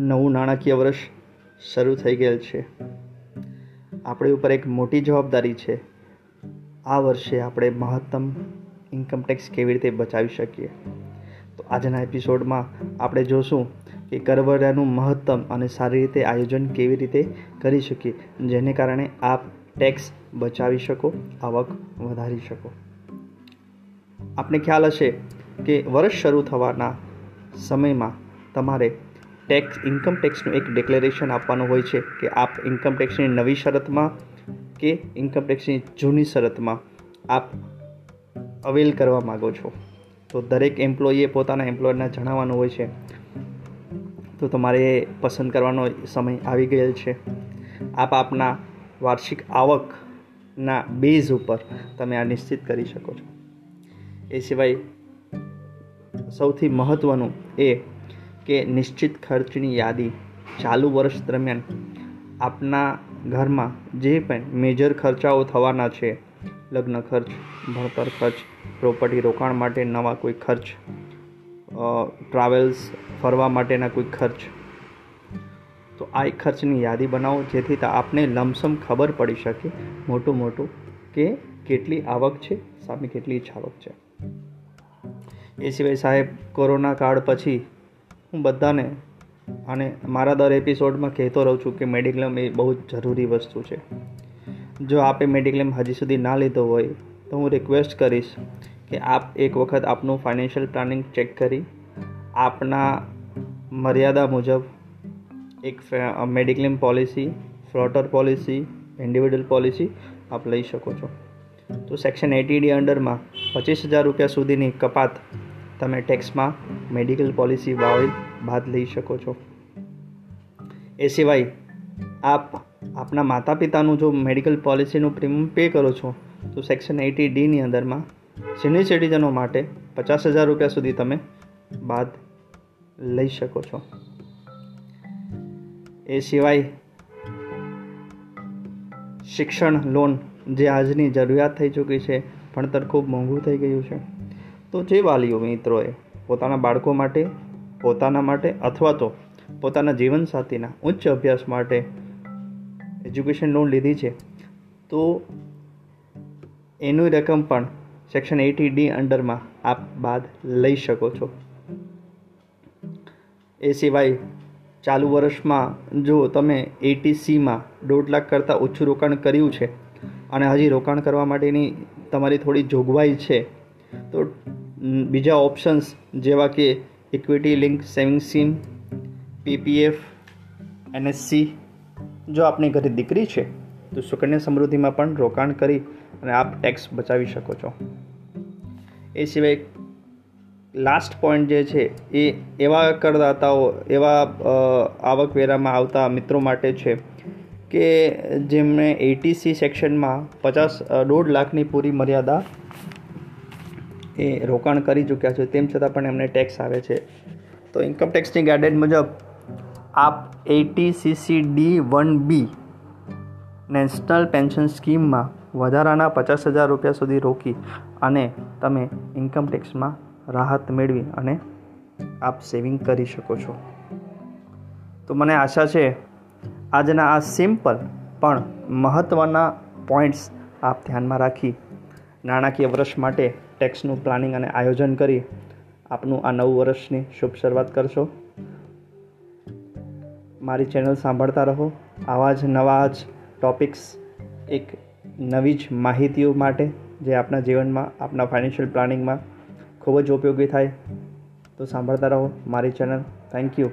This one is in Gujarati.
નવું નાણાકીય વર્ષ શરૂ થઈ ગયેલ છે. આપણી ઉપર એક મોટી જવાબદારી છે. આ વર્ષે આપણે મહત્તમ ઇન્કમ ટેક્સ કેવી રીતે બચાવી શકીએ? તો આજના એપિસોડમાં આપણે જોશું કે કરવેરાનું મહત્તમ અને સારી રીતે આયોજન કેવી રીતે કરી શકીએ, જેને કારણે આપ ટેક્સ બચાવી શકો, આવક વધારી શકો. આપને ખ્યાલ હશે કે વર્ષ શરૂ થવાના સમયમાં તમારે ટેક્સ ઇન્કમ ટેક્સનું એક ડિક્લેરેશન આપવાનું હોય છે કે આપ ઇન્કમ ટેક્સની નવી શરતમાં કે ઇન્કમ ટેક્સની જૂની શરતમાં આપ અવેલ કરવા માગો છો. તો દરેક એમ્પ્લોયીએ પોતાના એમ્પ્લોયરને જણાવવાનું હોય છે. તો તમારે પસંદ કરવાનો સમય આવી ગયેલ છે. આપ આપના વાર્ષિક આવકના બેઝ ઉપર તમે આ નિશ્ચિત કરી શકો છો. એ સિવાય સૌથી મહત્ત્વનું એ કે નિશ્ચિત ખર્ચની યાદી ચાલુ વર્ષ દરમિયાન આપના ઘરમાં જે પણ મેજર ખર્ચાઓ થવાના છે, લગ્ન ખર્ચ, ભણતર ખર્ચ પ્રોપર્ટી રોકાણ માટે નવા કોઈ ખર્ચ ટ્રાવેલ્સ ફરવા માટેના કોઈ ખર્ચ, તો આ ખર્ચની યાદી બનાવો જેથી આપને લમસમ ખબર પડી શકે મોટું મોટું કે કેટલી આવક છે, સામે કેટલી આવક છે. એ સિવાય સાહેબ, કોરોના કાળ પછી હું બધાને અને મારા દર એપિસોડમાં કહેતો રહું છું કે મેડિક્લેમ એ બહુ જ જરૂરી વસ્તુ છે. જો આપે મેડિક્લેમ હજી સુધી ના લીધો હોય, તો હું રિક્વેસ્ટ કરીશ કે આપ એક વખત આપનું ફાઇનાન્શિયલ પ્લાનિંગ ચેક કરી. આપના મર્યાદા મુજબ એક mediclaim policy floater policy individual policy આપ લઈ શકો છો. તો સેક્શન એટી ડી અંડરમાં પચીસ હજાર રૂપિયા સુધીની કપાત તમે ટેક્સમાં મેડિકલ પોલિસી વાળી બાદ લઈ શકો છો. એ સિવાય આપ આપના માતા પિતાનું જો મેડિકલ પોલિસીનું પ્રીમિયમ પે કરો છો, તો સેક્શન એટી ડીની અંદરમાં સિનિયર સિટીઝનો માટે પચાસ હજાર રૂપિયા સુધી તમે બાદ લઈ શકો છો. એ સિવાય શિક્ષણ લોન જે આજની જરૂરિયાત થઈ ચૂકી છે, ભણતર ખૂબ મોંઘું થઈ ગયું છે. તો જે વાલીઓ મિત્રોએ પોતાના બાળકો માટે, પોતાના માટે અથવા તો પોતાના જીવનસાથીના ઉચ્ચ અભ્યાસ માટે એજ્યુકેશન લોન લીધી છે, તો એની રકમ પણ સેક્શન એટી ડી અંડરમાં આપ બાદ લઈ શકો છો. એ સિવાય ચાલુ વર્ષમાં જો તમે એટીસીમાં દોઢ લાખ કરતાં ઓછું રોકાણ કર્યું છે અને હજી રોકાણ કરવા માટેની તમારી થોડી જોગવાઈ છે, તો બીજા ઓપ્શન્સ જેવા કે equity link saving scheme PPF NSC જો આપની ઘરે દીકરી છે, તો સુકન્યા સમૃદ્ધિમાં પણ રોકાણ કરી અને આપ ટેક્સ બચાવી શકો છો. એ સિવાય લાસ્ટ પોઈન્ટ જે છે, એ એવા કરદાતાઓ, એવા આવકવેરામાં આવતા મિત્રો માટે છે કે જેમણે એટીસી સેક્શનમાં પચાસ દોઢ લાખની પૂરી મર્યાદા એ રોકાણ કરી ચૂક્યા છે. તેમ છતાં પણ એમને ટેક્સ આવે છે. તો ઇન્કમ ટેક્સની ગાઈડલાઇન મુજબ આપ eighty CC D one B national pension સ્કીમમાં વધારાના પચાસ હજાર રૂપિયા સુધી રોકી અને તમે ઇન્કમ ટેક્સમાં રાહત મેળવી અને આપ સેવિંગ કરી શકો છો. તો મને આશા છે, આજના આ સિમ્પલ પણ મહત્ત્વના પોઈન્ટ્સ આપ ધ્યાનમાં રાખી નાણાકીય વર્ષ માટે ટેક્સનું પ્લાનિંગ અને આયોજન કરી આપનું આ નવું વર્ષની શુભ શરૂઆત કરશો. મારી ચેનલ સાંભળતા રહો. આવા જ નવા જ ટોપિક્સ એક નવી જ માહિતીઓ માટે જે આપણા જીવનમાં આપણા ફાઇનાન્શિયલ પ્લાનિંગમાં ખૂબ જ ઉપયોગી થાય. તો સાંભળતા રહો મારી ચેનલ થેન્ક યુ